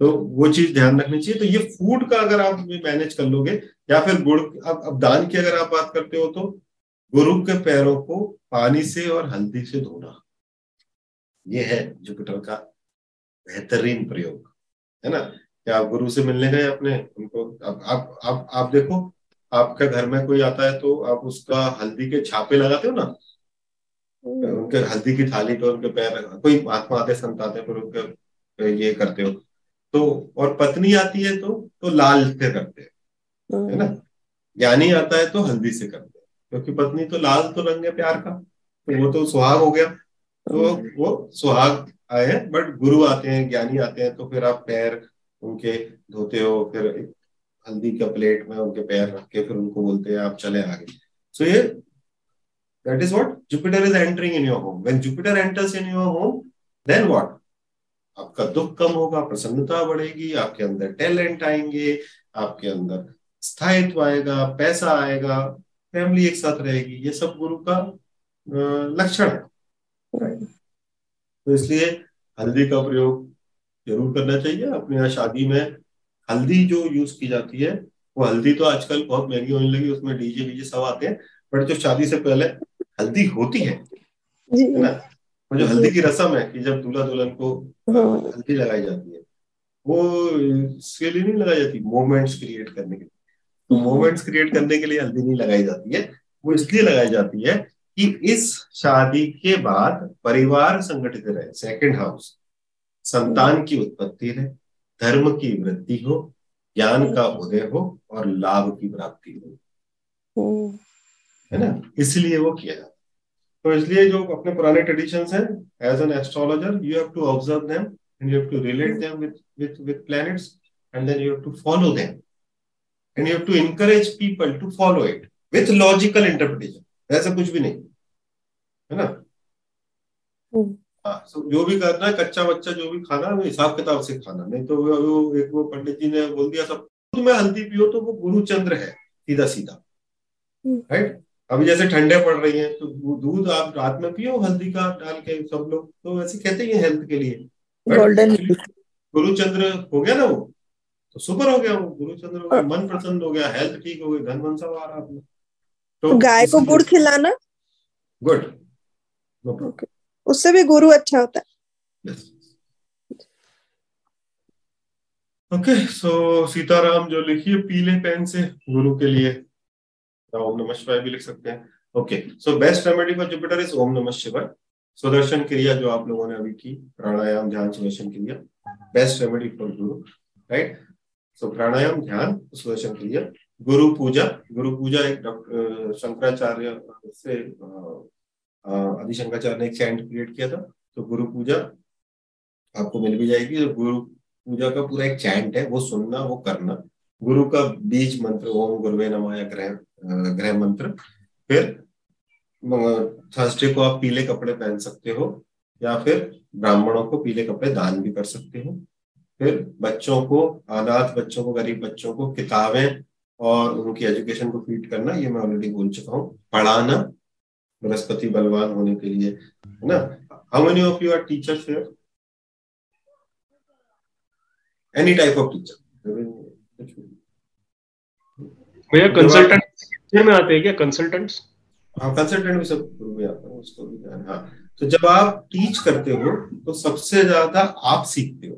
तो वो चीज़ ध्यान रखनी चाहिए। तो ये फ़ूड का अगर आप मैनेज कर लोगे या फिर गुड़ अब अब दान की अगर आप बात करते हो तो गुरु के पैरों को पानी से और हल्दी से धोना। ये है जुपिटर का बेहतरीन प्रयोग है ना? क्या आप गुरु से मिलने गए अपने उनको अब आप आप आप देखो आपके घर में कोई आता है तो आप उसका हल्दी के छापे लगाते हो ना? हम्म। उनके हल्दी की थाली पे उनके पैर कोई महात्मा आते संत आते फिर उनके ये करते हो। तो और पत्नी आती है तो तो लाल से करते हैं है ना। ज्ञानी आता है तो हल्दी से करते हैं क्योंकि पत्नी तो लाल तो रंग है प्यार का तो वो तो सुहाग हो गया तो हम्म। वो सुहाग आए हैं बट गुरु आते हैं ज्ञानी आते हैं तो फिर आप पैर उनके धोते हो फिर हल्दी का प्लेट में उनके पैर रख के फिर उनको बोलते हैं आप चले आगे सो so ये that is what Jupiter is entering in your home when Jupiter enters in your home then what आपका दुख कम होगा प्रसन्नता बढ़ेगी आपके अंदर टैलेंट आएँगे आपके अंदर स्थायित्व आएगा पैसा आएगा फैमिली एक साथ रहेगी ये सब गुरु का लक्षण है। तो इसलिए हल्दी का प्रयोग ज़रूर करना चाहिए। अपने यहाँ शादी में हल्दी जो यूज़ की जाती है वो हल्दी तो आजकल बहुत महँगी होने लगी उसमें डीजे वीजे सब आते हैं बट जो शादी से पहले हल्दी होती है है ना? वो जो हल्दी की रसम है कि जब दूल्हा दुल्हन को हाँ। हल्दी लगाई जाती है वो इसके लिए नहीं लगाई जाती मोमेंट्स क्रिएट करने के लिए। तो मोमेंट्स क्रिएट करने के लिए हल्दी नहीं लगाई जाती है वो इसलिए लगाई जाती है कि इस शादी के बाद परिवार संगठित रहे सेकंड हाउस संतान की उत्पत्ति रहे धर्म की वृद्धि हो ज्ञान का उदय हो और लाभ की प्राप्ति हो। है। ना? इसलिए वो किया जाता तो इसलिए जो अपने पुराने ट्रेडिशन है as an astrologer you have to observe them and you have to relate them with with with planets and then you have to follow them and you have to encourage people to follow it with logical interpretation ऐसा कुछ भी नहीं है ना? हम्म। हाँ so जो भी करना है कच्चा बच्चा जो भी खाना है हिसाब किताब से खाना नहीं तो वो एक वो पंडित जी ने बोल दिया सब दूध में हल्दी पियो तो वो गुरुचंद्र है सीधा सीधा राइट। अभी जैसे ठंडे पड़ रही हैं तो दूध आप रात में पियो हल्दी का डाल के सब लोग तो ऐसे कहते हैं हेल्थ के लिए। गोल्डन गुरु चंद्र हो गया ना वो? तो सुपर हो गया वो गुरु चंद्र मन प्रसन्न हो गया हेल्थ ठीक हो गई धन मन सब आ रहा अपना। तो गाय को गुड़ खिलाना? गुड। उससे भी गुरु अच्छा होता है। ओके सो सीताराम जो लिखिए पीले पेन से गुरु के लिए। ओम नमः शिवाय भी लिख सकते हैं। Okay so best remedy for Jupiter is ओम नमः शिवाय। सुदर्शन क्रिया जो आप लोगों ने अभी की, प्राणायाम, ध्यान, Sudarshan Kriya best remedy for Guru right so pranayama, ध्यान, सुदर्शन क्रिया, गुरु पूजा गुरु पूजा एक डॉक्टर शंकराचार्य से आदि शंकराचार्य ने एक चैंट क्रिएट किया था। तो गुरु पूजा आपको मिल भी जाएगी। गुरु पूजा का पूरा एक चैंट है, वो सुनना, वो करना। गुरु का बीज मंत्र, ओम गुरुवे नमाया ग्रह ग्रह मंत्र। फिर थर्सडे को आप पीले कपड़े पहन सकते हो, या फिर ब्राह्मणों को पीले कपड़े दान भी कर सकते हो। फिर बच्चों को, अनाथ बच्चों को, गरीब बच्चों को किताबें और उनकी एजुकेशन को फ़ीड करना, ये मैं ऑलरेडी बोल चुका हूँ। पढ़ाना, बृहस्पति बलवान होने के लिए, है ना? How many of you are teachers any type of teacher भैया कंसल्टेंट में आते हैं क्या कंसल्टेंट्स हाँ कंसल्टेंट भी सब में आता है उसको भी हाँ। तो जब आप टीच करते हो तो सबसे ज़्यादा आप सीखते हो।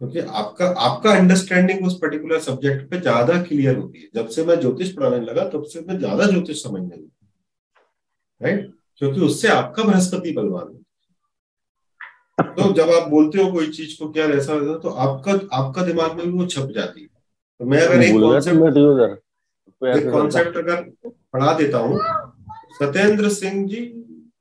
क्योंकि आपका आपका अंडरस्टैंडिंग उस पर्टिकुलर सब्जेक्ट पे ज़्यादा क्लियर होती है। जब से मैं ज्योतिष पढ़ाने लगा तब से मैं ज़्यादा ज्योतिष समझने लगा। राइट क्योंकि उससे आपका बृहस्पति बलवान है। तो जब आप बोलते हो कोई चीज़ को क्या ऐसा तो आपका आपका दिमाग में भी वो छप जाती है। मैं अगर एक कॉन्सेप्ट एक कॉन्सेप्ट अगर पढ़ा देता हूँ सत्येंद्र सिंह जी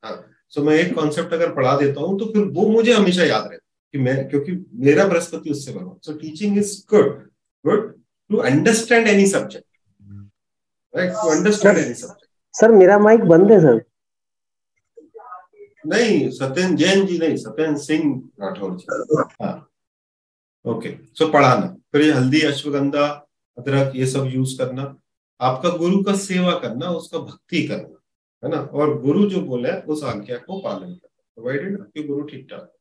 हाँ सो मैं एक कॉन्सेप्ट अगर पढ़ा देता हूँ तो फिर वो मुझे हमेशा याद रहता कि मैं क्योंकि मेरा बृहस्पति उससे बना so teaching is good good to understand any subject right to understand any subject sir मेरा माइक बंद है सर नहीं सत्येंद्र जैन जी नहीं सत्येंद्र सिंह राठौर जी। हाँ ओके सो पढ़ाना। फिर ये हल्दी, अश्वगंधा, अदरक, ये सब यूज़ करना। आपका गुरु का सेवा करना, उसका भक्ति करना, है ना? और गुरु जो बोले, उस आज्ञा को पालन करना। प्रोवाइडेड आपके गुरु ठीक ठाक